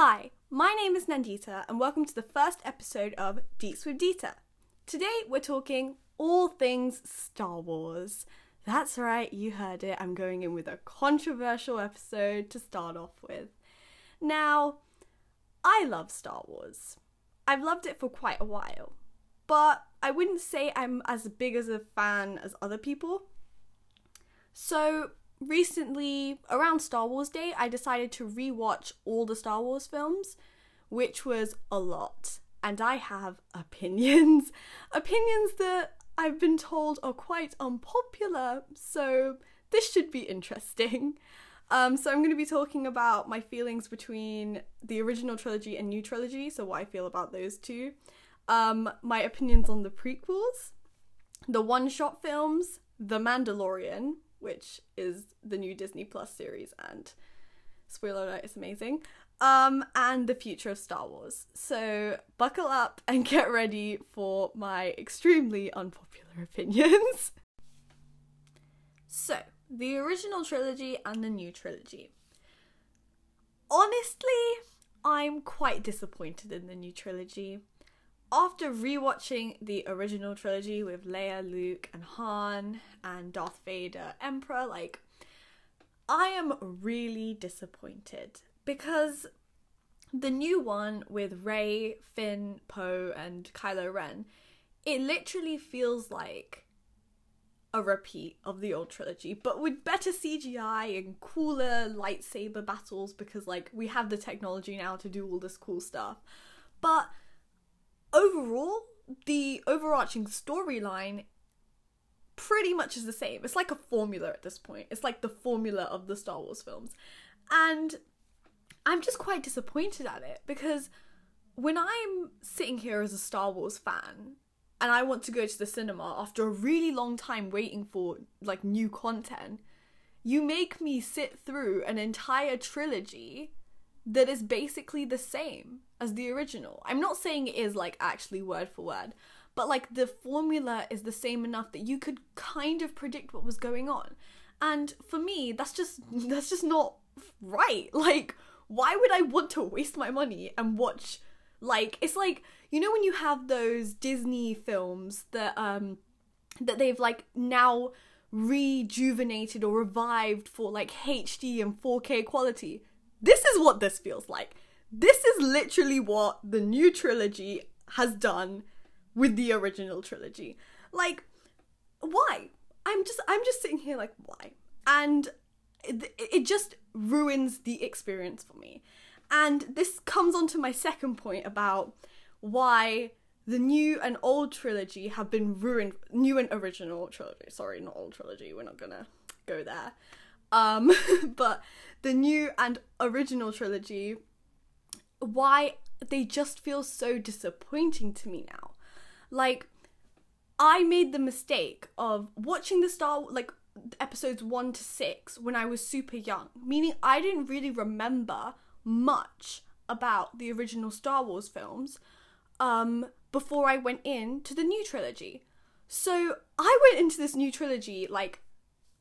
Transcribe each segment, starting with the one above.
Hi, my name is Nandita, and welcome to the first episode of Deets with Dita. Today we're talking all things Star Wars. That's right, you heard it. I'm going in with a controversial episode to start off with. Now, I love Star Wars. I've loved it for quite a while, but I wouldn't say I'm as big as a fan as other people. So, recently, around Star Wars Day, I decided to rewatch all the Star Wars films, which was a lot. And I have opinions. opinions that I've been told are quite unpopular, so this should be interesting. Um, so I'm going to be talking about my feelings between the original trilogy and new trilogy, so what I feel about those two. Um, my opinions on the prequels, the one-shot films, The Mandalorian, which is the new Disney Plus series, and spoiler alert, it's amazing. Um, and the future of Star Wars. So buckle up and get ready for my extremely unpopular opinions. so, the original trilogy and the new trilogy. Honestly, I'm quite disappointed in the new trilogy. After rewatching the original trilogy with Leia, Luke, and Han, and Darth Vader, Emperor, like, I am really disappointed because the new one with Rey, Finn, Poe, and Kylo Ren, it literally feels like a repeat of the old trilogy, but with better CGI and cooler lightsaber battles because, like, we have the technology now to do all this cool stuff. But overall, the overarching storyline pretty much is the same. It's like a formula at this point. It's like the formula of the Star Wars films. And I'm just quite disappointed at it because when I'm sitting here as a Star Wars fan and I want to go to the cinema after a really long time waiting for like new content, you make me sit through an entire trilogy that is basically the same as the original. I'm not saying it is like actually word for word, but like the formula is the same enough that you could kind of predict what was going on. And for me, that's just that's just not right. Like why would I want to waste my money and watch like it's like you know when you have those Disney films that um that they've like now rejuvenated or revived for like HD and 4K quality. This is what this feels like. This is literally what the new trilogy has done with the original trilogy. Like why? I'm just I'm just sitting here like why? And it, it just ruins the experience for me. And this comes on to my second point about why the new and old trilogy have been ruined. New and original trilogy. Sorry, not old trilogy. We're not gonna go there. Um, but the new and original trilogy, why they just feel so disappointing to me now. Like, I made the mistake of watching the Star like episodes one to six when I was super young, meaning I didn't really remember much about the original Star Wars films um, before I went in to the new trilogy. So I went into this new trilogy like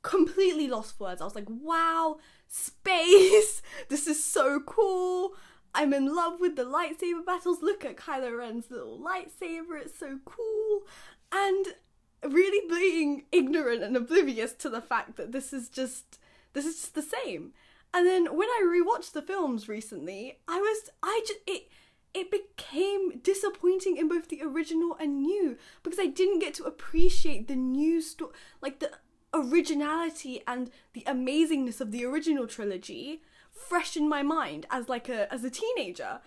completely lost words. I was like, wow, space! This is so cool. I'm in love with the lightsaber battles. Look at Kylo Ren's little lightsaber, it's so cool. And really being ignorant and oblivious to the fact that this is just this is just the same. And then when I rewatched the films recently, I was I just it it became disappointing in both the original and new because I didn't get to appreciate the new story, like the originality and the amazingness of the original trilogy fresh in my mind as like a as a teenager.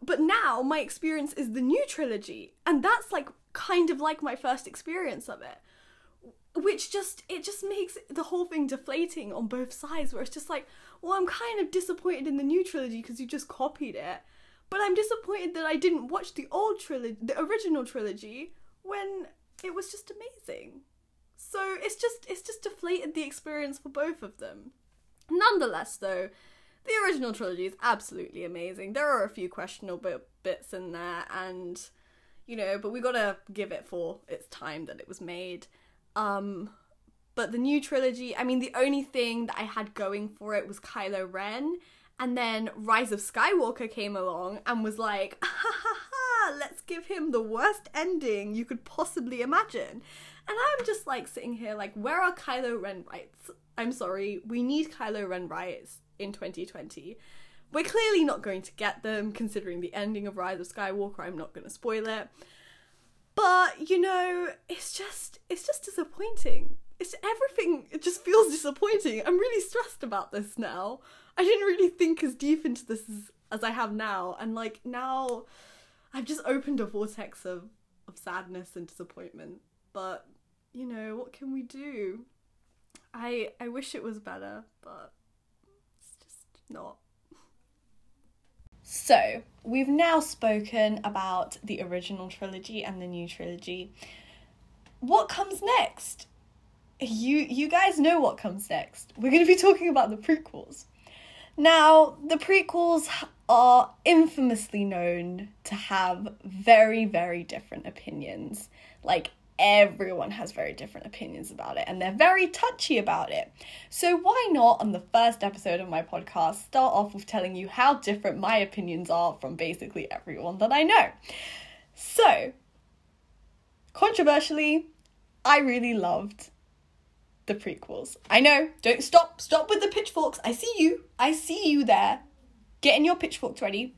But now my experience is the new trilogy, and that's like kind of like my first experience of it. Which just it just makes the whole thing deflating on both sides where it's just like well i'm kind of disappointed in the new trilogy because you just copied it but i'm disappointed that i didn't watch the old trilogy the original trilogy when it was just amazing. So it's just it's just deflated the experience for both of them nonetheless though the original trilogy is absolutely amazing there are a few questionable bits in there and you know, but we gotta give it for its time that it was made. Um, but the new trilogy, I mean, the only thing that I had going for it was Kylo Ren, And then Rise of Skywalker came along and was like, ha ha ha, let's give him the worst ending you could possibly imagine. And I'm just like sitting here like, where are Kylo Ren rights? I'm sorry, we need Kylo Ren riots in 2020. We're clearly not going to get them considering the ending of Rise of Skywalker. I'm not going to spoil it. But, you know, it's just it's just disappointing. It's everything it just feels disappointing. I'm really stressed about this now. I didn't really think as deep into this as, as I have now and like now I've just opened a vortex of of sadness and disappointment. But, you know, what can we do? I I wish it was better, but it's just not. So, we've now spoken about the original trilogy and the new trilogy. What comes next? You you guys know what comes next. We're going to be talking about the prequels. Now, the prequels are infamously known to have very very different opinions. Like everyone has very different opinions about it and they're very touchy about it. So, why not on the first episode of my podcast start off with telling you how different my opinions are from basically everyone that I know? So, controversially, I really loved the prequels. I know, don't stop, stop with the pitchforks. I see you, I see you there. Getting your pitchforks ready.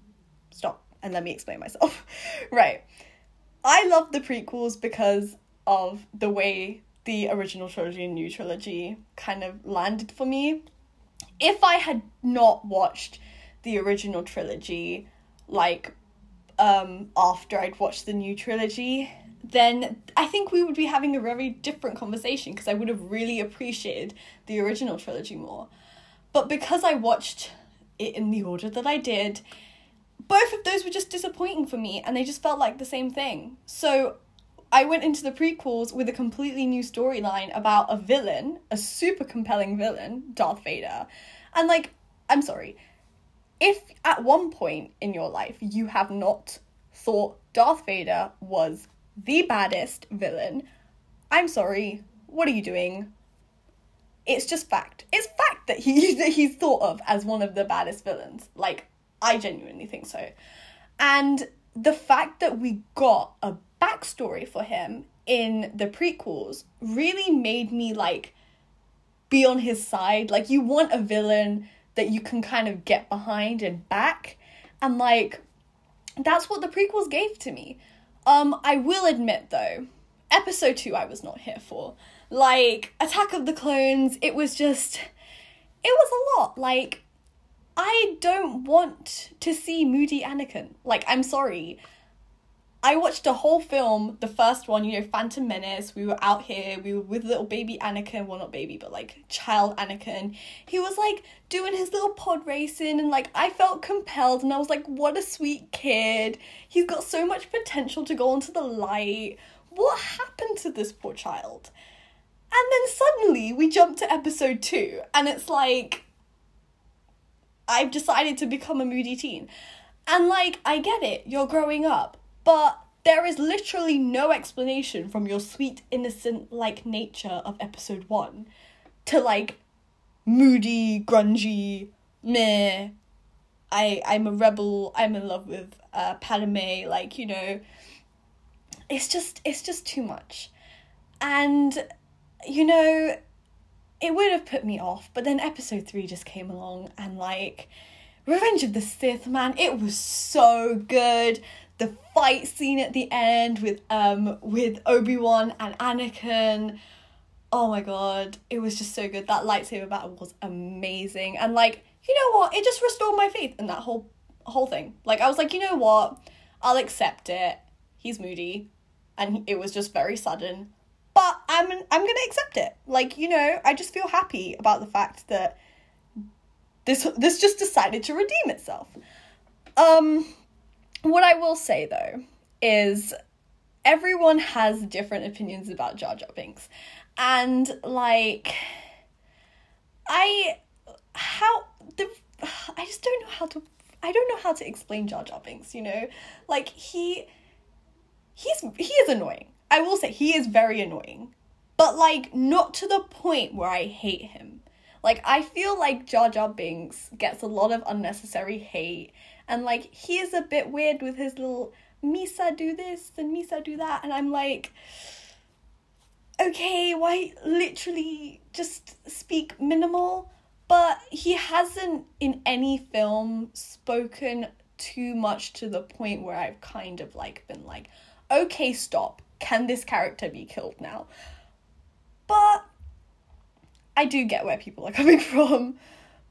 Stop and let me explain myself. right. I love the prequels because of the way the original trilogy and new trilogy kind of landed for me. If I had not watched the original trilogy, like um, after I'd watched the new trilogy, then I think we would be having a very different conversation because I would have really appreciated the original trilogy more. But because I watched it in the order that I did, both of those were just disappointing for me and they just felt like the same thing. So I went into the prequels with a completely new storyline about a villain, a super compelling villain, Darth Vader. And like, I'm sorry, if at one point in your life you have not thought Darth Vader was the baddest villain, I'm sorry, what are you doing? It's just fact. It's fact that he that he's thought of as one of the baddest villains. Like, I genuinely think so. And the fact that we got a backstory for him in the prequels really made me like be on his side. Like you want a villain that you can kind of get behind and back. And like that's what the prequels gave to me. Um I will admit though, episode 2 I was not here for. Like Attack of the Clones, it was just it was a lot. Like I don't want to see moody Anakin. Like I'm sorry. I watched a whole film, the first one, you know, Phantom Menace. We were out here, we were with little baby Anakin, well, not baby, but like child Anakin. He was like doing his little pod racing, and like I felt compelled, and I was like, what a sweet kid. He's got so much potential to go onto the light. What happened to this poor child? And then suddenly we jump to episode two, and it's like, I've decided to become a moody teen. And like, I get it, you're growing up but there is literally no explanation from your sweet, innocent, like nature of episode one to like moody, grungy, meh. I I'm a rebel. I'm in love with uh, Padme. Like you know, it's just it's just too much, and you know, it would have put me off. But then episode three just came along, and like, Revenge of the Sith, man, it was so good the fight scene at the end with um with Obi-Wan and Anakin. Oh my god, it was just so good. That lightsaber battle was amazing. And like, you know what? It just restored my faith in that whole whole thing. Like I was like, you know what? I'll accept it. He's moody and it was just very sudden. But I'm I'm to accept it. Like, you know, I just feel happy about the fact that this this just decided to redeem itself. Um what I will say though is everyone has different opinions about Jar Jar Binks. And like I how the I just don't know how to I don't know how to explain Jar Jar Binks, you know? Like he he's he is annoying. I will say he is very annoying. But like not to the point where I hate him. Like I feel like Jar Jar Binks gets a lot of unnecessary hate and like he is a bit weird with his little Misa do this and Misa do that and I'm like okay, why literally just speak minimal? But he hasn't in any film spoken too much to the point where I've kind of like been like, okay, stop. Can this character be killed now? But I do get where people are coming from.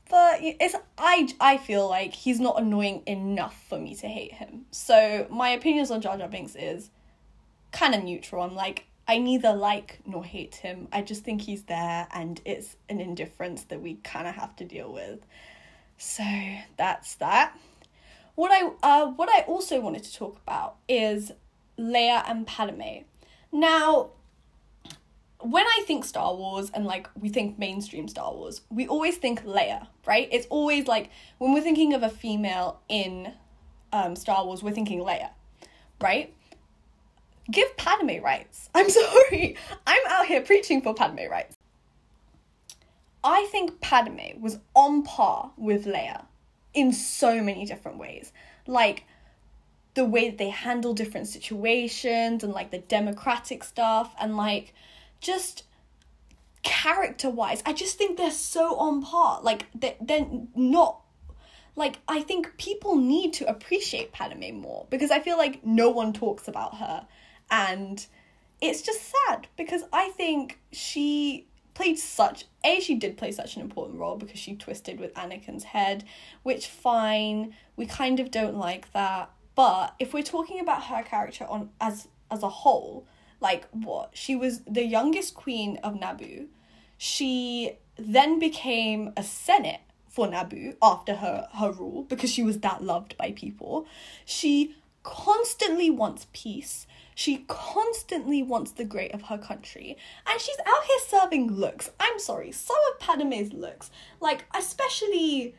But it's I I feel like he's not annoying enough for me to hate him. So my opinions on Jar Jar Binks is kind of neutral. I'm like I neither like nor hate him. I just think he's there and it's an indifference that we kind of have to deal with. So that's that. What I uh what I also wanted to talk about is Leia and Padme. Now, when I think Star Wars and like we think mainstream Star Wars, we always think Leia, right? It's always like when we're thinking of a female in um, Star Wars, we're thinking Leia, right? give Padme rights. I'm sorry. I'm out here preaching for Padme rights. I think Padme was on par with Leia in so many different ways. Like the way that they handle different situations and like the democratic stuff and like just character wise. I just think they're so on par. Like they they're not like I think people need to appreciate Padme more because I feel like no one talks about her and it's just sad because I think she played such a she did play such an important role because she twisted with Anakin's head, which fine, we kind of don't like that. But if we're talking about her character on as as a whole, like what? She was the youngest queen of Naboo. She then became a senate for Naboo after her her rule because she was that loved by people. She constantly wants peace. She constantly wants the great of her country. And she's out here serving looks. I'm sorry, some of Padme's looks, like, especially.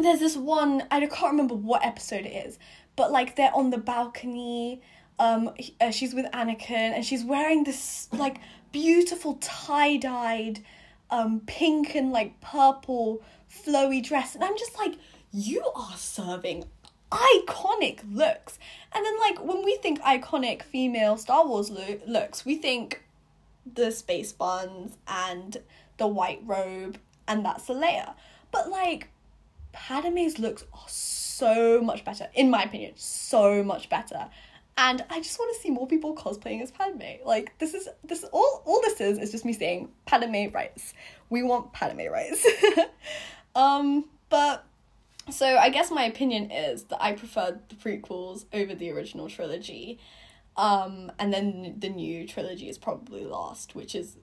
There's this one, I can't remember what episode it is, but like they're on the balcony. Um, uh, she's with Anakin and she's wearing this like beautiful tie dyed, um, pink and like purple flowy dress, and I'm just like, you are serving iconic looks. And then, like, when we think iconic female Star Wars lo- looks, we think the space buns and the white robe, and that's the Leia. But, like, Padme's looks are so much better, in my opinion, so much better. And I just want to see more people cosplaying as Padme. Like this is this all all this is is just me saying Padme rights. We want Padme rights. um, but so I guess my opinion is that I preferred the prequels over the original trilogy. Um, and then the new trilogy is probably last, which is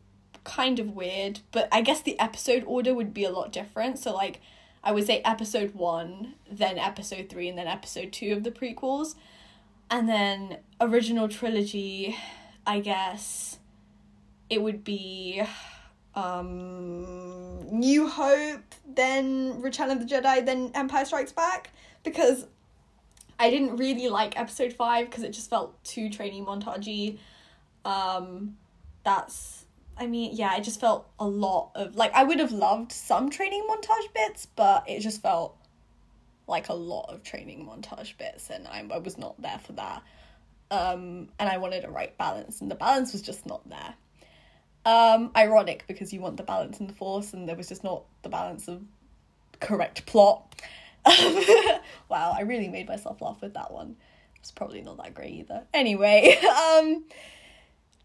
kind of weird, but I guess the episode order would be a lot different. So like I would say episode 1, then episode 3 and then episode 2 of the prequels. And then original trilogy, I guess it would be um, New Hope, then Return of the Jedi, then Empire Strikes Back because I didn't really like episode 5 because it just felt too training montagey. Um, that's I mean, yeah, it just felt a lot of like I would have loved some training montage bits, but it just felt like a lot of training montage bits and I I was not there for that. Um and I wanted a right balance and the balance was just not there. Um, ironic because you want the balance and the force, and there was just not the balance of correct plot. wow, I really made myself laugh with that one. It's probably not that great either. Anyway, um,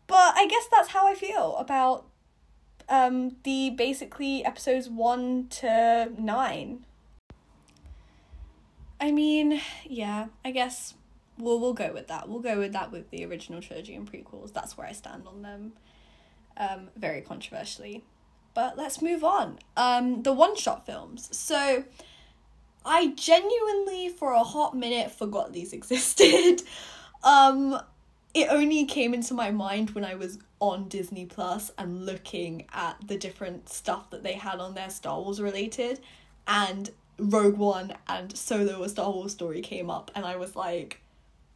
but I guess that's how I feel about um the basically episodes one to nine. I mean, yeah, I guess we'll we'll go with that. We'll go with that with the original trilogy and prequels. That's where I stand on them um, very controversially. But let's move on. Um, the one shot films. So I genuinely, for a hot minute, forgot these existed. um, it only came into my mind when I was on Disney Plus and looking at the different stuff that they had on there Star Wars related, and Rogue One and Solo: A Star Wars Story came up, and I was like,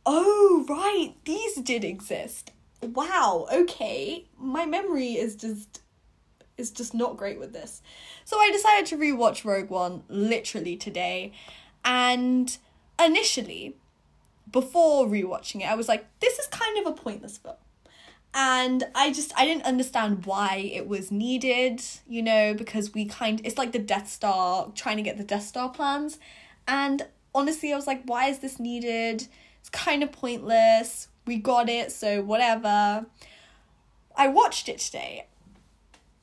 "Oh right, these did exist." wow, okay, my memory is just is just not great with this. So I decided to rewatch Rogue One literally today. And initially, before rewatching it, I was like, this is kind of a pointless film. And I just I didn't understand why it was needed, you know, because we kind it's like the Death Star trying to get the Death Star plans. And honestly, I was like, why is this needed? It's kind of pointless. We got it, so whatever. I watched it today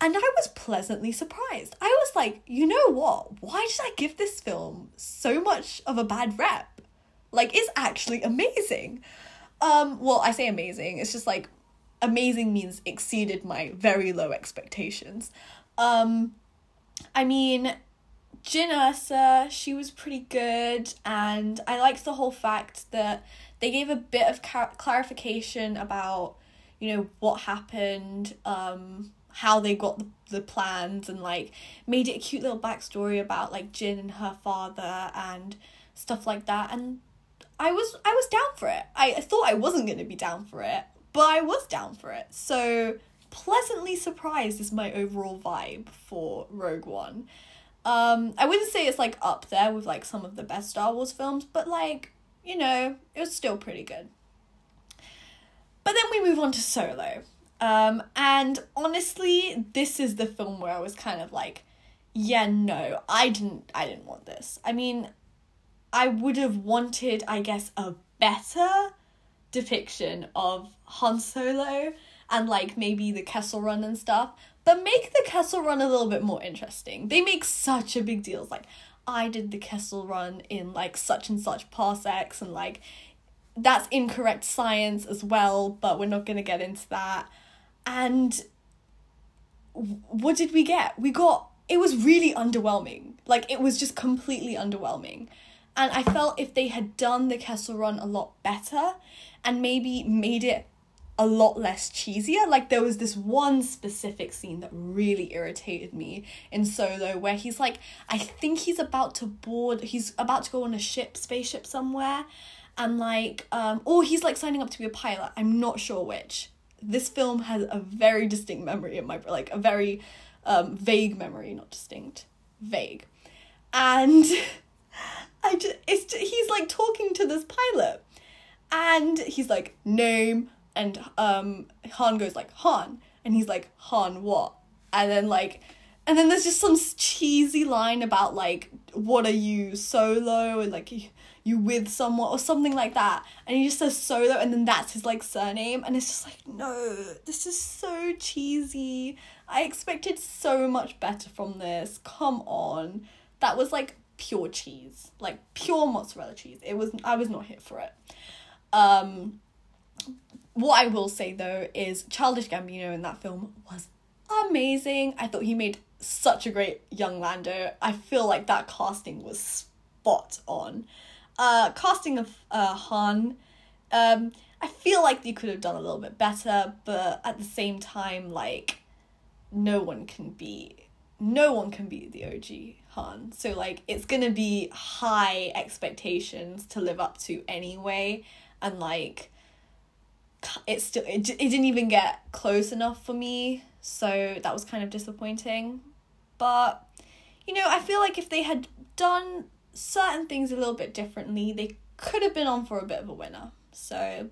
and I was pleasantly surprised. I was like, you know what? Why did I give this film so much of a bad rep? Like, it's actually amazing. Um, well, I say amazing. It's just like amazing means exceeded my very low expectations. Um, I mean, Jyn Erso, she was pretty good, and I liked the whole fact that they gave a bit of car- clarification about, you know, what happened, um, how they got the, the plans, and like made it a cute little backstory about like Jyn and her father and stuff like that. And I was I was down for it. I, I thought I wasn't gonna be down for it, but I was down for it. So pleasantly surprised is my overall vibe for Rogue One. Um, I wouldn't say it's like up there with like some of the best Star Wars films, but like, you know, it was still pretty good. But then we move on to Solo. Um, and honestly, this is the film where I was kind of like, yeah, no, I didn't I didn't want this. I mean, I would have wanted, I guess, a better depiction of Han Solo and like maybe the Kessel Run and stuff, but make the Kessel Run a little bit more interesting. They make such a big deal. Like I did the Kessel Run in like such and such parsecs and like that's incorrect science as well, but we're not going to get into that. And what did we get? We got it was really underwhelming. Like it was just completely underwhelming. And I felt if they had done the Kessel Run a lot better and maybe made it a lot less cheesier. Like there was this one specific scene that really irritated me in Solo where he's like I think he's about to board he's about to go on a ship spaceship somewhere and like um or he's like signing up to be a pilot. I'm not sure which. This film has a very distinct memory in my like a very um vague memory, not distinct, vague. And I just it's he's like talking to this pilot. And he's like name and um Han goes like Han. And he's like Han what? And then like and then there's just some cheesy line about like what are you solo? And like you, you with someone or something like that. And he just says solo and then that's his like surname. And it's just like no this is so cheesy. I expected so much better from this. Come on. That was like pure cheese like pure mozzarella cheese it was i was not here for it um what I will say though is Childish Gambino in that film was amazing. I thought he made such a great young Lando. I feel like that casting was spot on. Uh, casting of uh, Han, um, I feel like they could have done a little bit better, but at the same time, like, no one can be, no one can be the OG Han. So like, it's gonna be high expectations to live up to anyway, and like, it still it, it didn't even get close enough for me. So that was kind of disappointing. But you know i feel like if they had done certain things a little bit differently they could have been on for a bit of a winner. So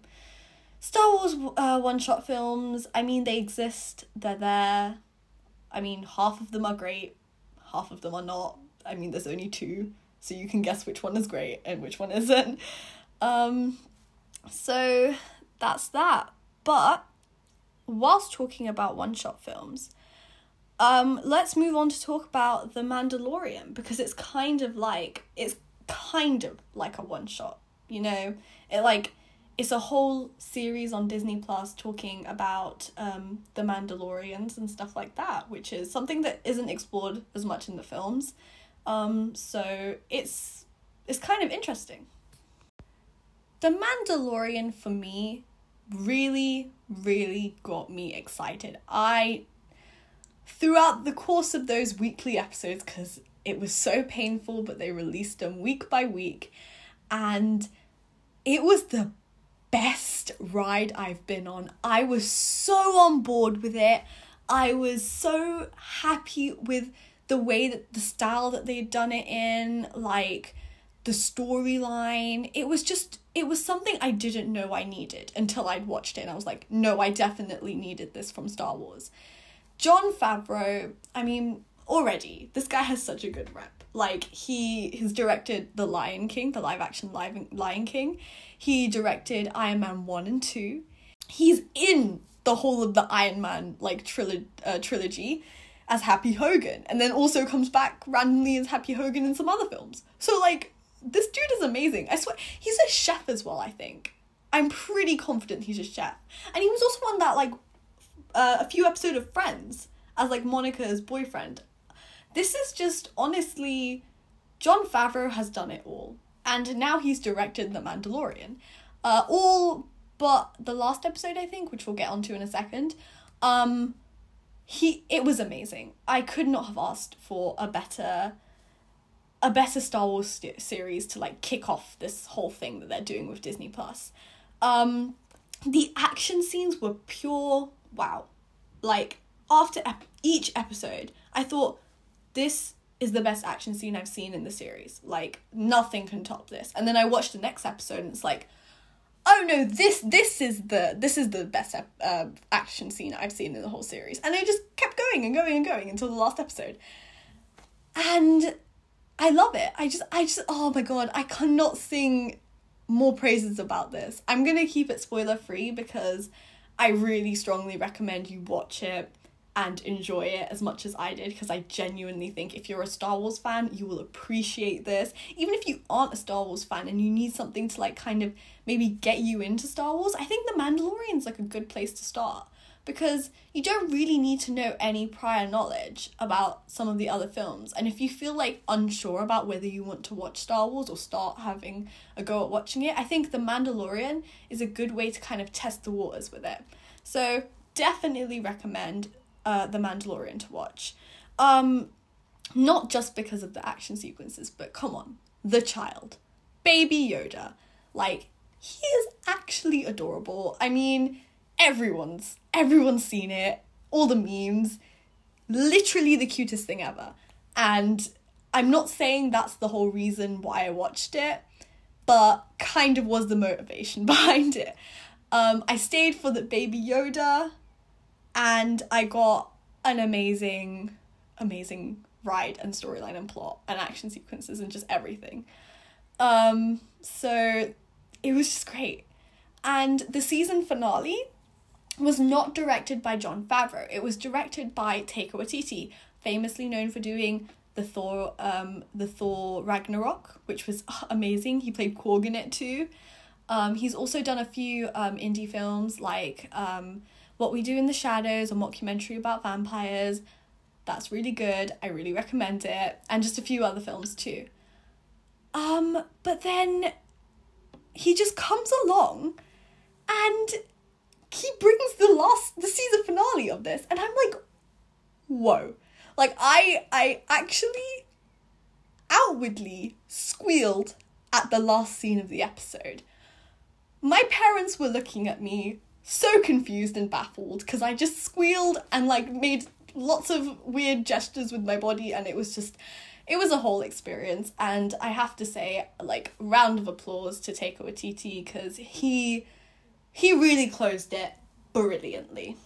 star wars uh, one shot films i mean they exist. They're there. I mean half of them are great half of them are not i mean there's only two so you can guess which one is great and which one isn't um so that's that. But whilst talking about one shot films, um, let's move on to talk about The Mandalorian because it's kind of like it's kind of like a one shot, you know? It like it's a whole series on Disney Plus talking about um the Mandalorians and stuff like that, which is something that isn't explored as much in the films. Um so it's it's kind of interesting. The Mandalorian for me really, really got me excited. I, throughout the course of those weekly episodes, because it was so painful, but they released them week by week, and it was the best ride I've been on. I was so on board with it. I was so happy with the way that the style that they'd done it in, like the storyline. It was just, it was something I didn't know I needed until I'd watched it. And I was like, no, I definitely needed this from Star Wars. Jon Favreau, I mean, already, this guy has such a good rep. Like, he has directed The Lion King, the live action Lion King. He directed Iron Man 1 and 2. He's in the whole of the Iron Man, like, trilo- uh, trilogy as Happy Hogan, and then also comes back randomly as Happy Hogan in some other films. So, like, this dude is amazing. I swear, he's a chef as well, I think. I'm pretty confident he's a chef. And he was also on that, like, uh, a few episodes of Friends as, like, Monica's boyfriend. This is just, honestly, Jon Favreau has done it all. And now he's directed The Mandalorian. Uh, all but the last episode, I think, which we'll get onto in a second. Um, he, it was amazing. I could not have asked for a better a better Star Wars st- series to like kick off this whole thing that they're doing with Disney Plus. Um, the action scenes were pure wow. Like after ep- each episode, I thought this is the best action scene I've seen in the series. Like nothing can top this. And then I watched the next episode and it's like, oh no, this this is the this is the best uh, action scene I've seen in the whole series. And I just kept going and going and going until the last episode. And I love it. I just I just oh my god, I cannot sing more praises about this. I'm going to keep it spoiler free because I really strongly recommend you watch it and enjoy it as much as I did because I genuinely think if you're a Star Wars fan, you will appreciate this. Even if you aren't a Star Wars fan and you need something to like kind of maybe get you into Star Wars, I think The Mandalorian's like a good place to start because you don't really need to know any prior knowledge about some of the other films. And if you feel like unsure about whether you want to watch Star Wars or start having a go at watching it, I think The Mandalorian is a good way to kind of test the waters with it. So definitely recommend uh, The Mandalorian to watch. Um, not just because of the action sequences, but come on, the child, Baby Yoda, like he is actually adorable. I mean, everyone's everyone's seen it, all the memes, literally the cutest thing ever. And I'm not saying that's the whole reason why I watched it, but kind of was the motivation behind it. Um, I stayed for the Baby Yoda, and I got an amazing, amazing ride and storyline and plot and action sequences and just everything. Um, so it was just great. And the season finale was not directed by Jon Favreau. It was directed by Taika Waititi, famously known for doing the Thor um the Thor Ragnarok, which was amazing. He played Korg in it too. Um, he's also done a few um, indie films like um, What We Do in the Shadows, a mockumentary about vampires. That's really good. I really recommend it. And just a few other films too. Um, but then he just comes along and he brings the last the season finale of this and i'm like whoa like i i actually outwardly squealed at the last scene of the episode my parents were looking at me so confused and baffled because i just squealed and like made lots of weird gestures with my body and it was just it was a whole experience and i have to say like round of applause to Taika Waititi because he he really closed it brilliantly.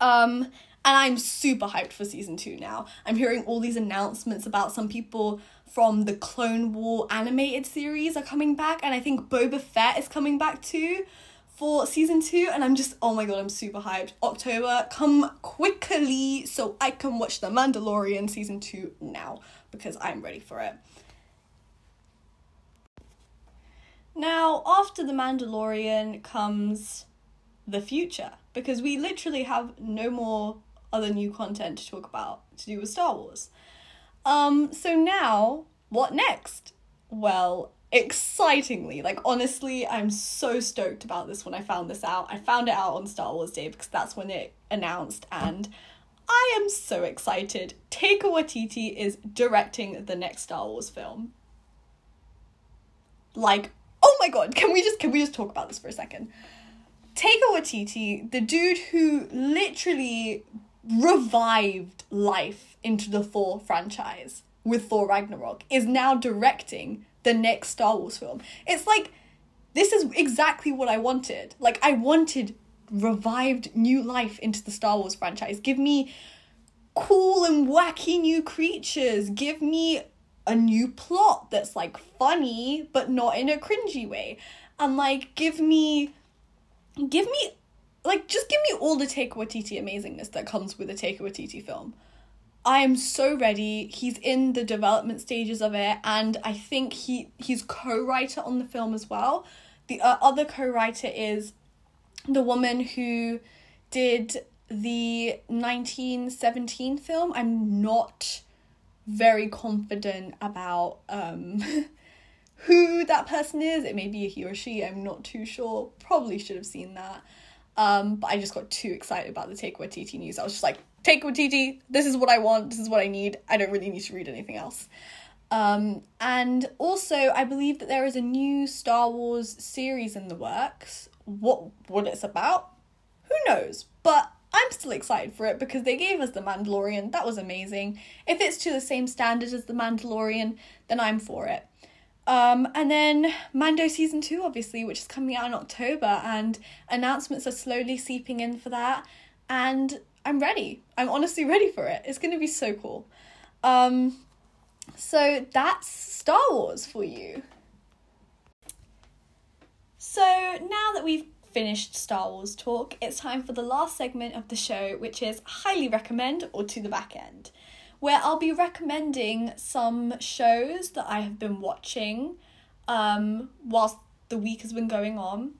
Um, and I'm super hyped for season two now. I'm hearing all these announcements about some people from the Clone War animated series are coming back, and I think Boba Fett is coming back too for season two. And I'm just, oh my god, I'm super hyped. October, come quickly so I can watch The Mandalorian season two now because I'm ready for it. Now, after The Mandalorian comes the future because we literally have no more other new content to talk about to do with Star Wars. Um, so now, what next? Well, excitingly, like honestly, I'm so stoked about this when I found this out. I found it out on Star Wars Day because that's when it announced, and I am so excited. Taika Waititi is directing the next Star Wars film. Like, oh my god, can we just can we just talk about this for a second? Taika Waititi, the dude who literally revived life into the Thor franchise with Thor Ragnarok is now directing the next Star Wars film. It's like this is exactly what I wanted. Like I wanted revived new life into the Star Wars franchise. Give me cool and wacky new creatures. Give me a new plot that's like funny but not in a cringy way. And like give me give me like just give me all the Taika Waititi amazingness that comes with a Taika Waititi film. I am so ready. He's in the development stages of it, and I think he he's co-writer on the film as well. The uh, other co-writer is the woman who did the 1917 film. I'm not very confident about um who that person is. It may be a he or she. I'm not too sure. Probably should have seen that. Um, but I just got too excited about the Taika Waititi news. I was just like, Taika Waititi, this is what I want, this is what I need. I don't really need to read anything else. Um, and also, I believe that there is a new Star Wars series in the works. What what it's about, who knows? But I'm still excited for it because they gave us The Mandalorian. That was amazing. If it's to the same standard as The Mandalorian, then I'm for it. Um, and then Mando season two, obviously, which is coming out in October, and announcements are slowly seeping in for that. And I'm ready. I'm honestly ready for it. It's going to be so cool. Um, so that's Star Wars for you. So now that we've finished Star Wars talk, it's time for the last segment of the show, which is highly recommend or to the back end, where I'll be recommending some shows that I have been watching um, whilst the week has been going on,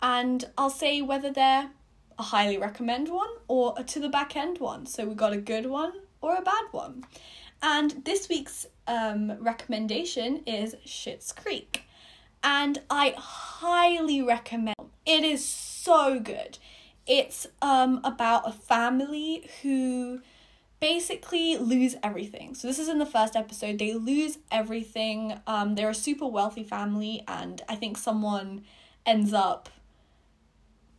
and I'll say whether they're a highly recommend one or a to the back end one. So we got a good one or a bad one. And this week's um, recommendation is Schitt's Creek. And I highly recommend it is so good. It's um about a family who basically lose everything. So this is in the first episode. They lose everything. Um they're a super wealthy family and I think someone ends up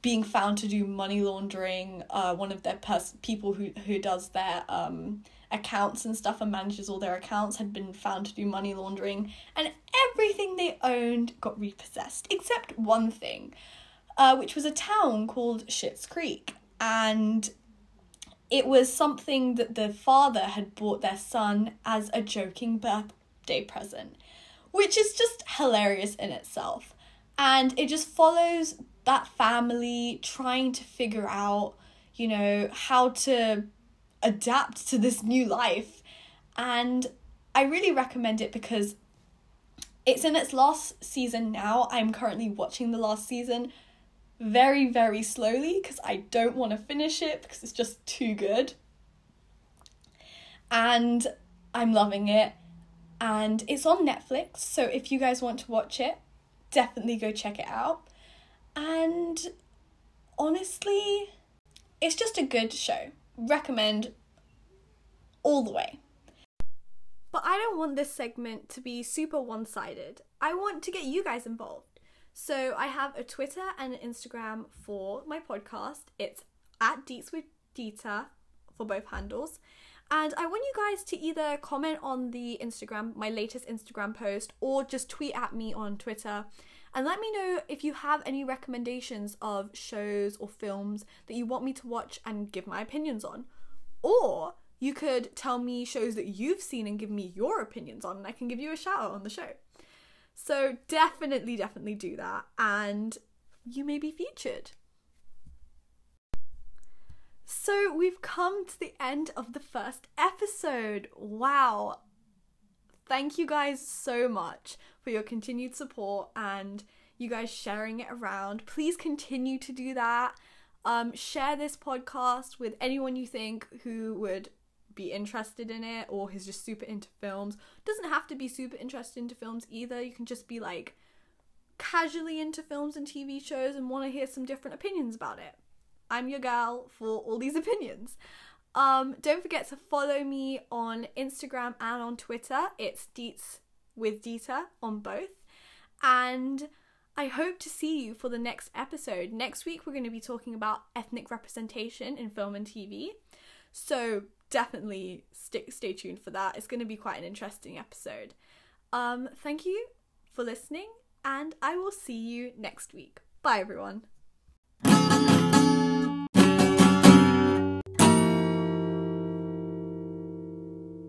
being found to do money laundering. Uh, one of their pers- people who who does their um accounts and stuff and manages all their accounts had been found to do money laundering, and everything they owned got repossessed except one thing, uh, which was a town called Schitt's Creek, and it was something that the father had bought their son as a joking birthday present, which is just hilarious in itself. And it just follows that family trying to figure out, you know, how to adapt to this new life. And I really recommend it because it's in its last season now. I'm currently watching the last season very, very slowly because I don't want to finish it because it's just too good. And I'm loving it. And it's on Netflix, so if you guys want to watch it, definitely go check it out. And honestly, it's just a good show. Recommend all the way. But I don't want this segment to be super one sided. I want to get you guys involved. So I have a Twitter and an Instagram for my podcast. It's at Deets with Deeta for both handles. And I want you guys to either comment on the Instagram, my latest Instagram post, or just tweet at me on Twitter and let me know if you have any recommendations of shows or films that you want me to watch and give my opinions on. Or you could tell me shows that you've seen and give me your opinions on, and I can give you a shout out on the show. So definitely, definitely do that, and you may be featured. So we've come to the end of the first episode. Wow. Thank you guys so much for your continued support and you guys sharing it around. Please continue to do that. Um, share this podcast with anyone you think who would be interested in it or who's just super into films. Doesn't have to be super interested into films either. You can just be like casually into films and TV shows and want to hear some different opinions about it. I'm your gal for all these opinions. Um, don't forget to follow me on Instagram and on Twitter. It's Deets with Deeta on both. And I hope to see you for the next episode. Next week, we're going to be talking about ethnic representation in film and TV. So definitely stick stay tuned for that. It's going to be quite an interesting episode. Um, thank you for listening, and I will see you next week. Bye, everyone.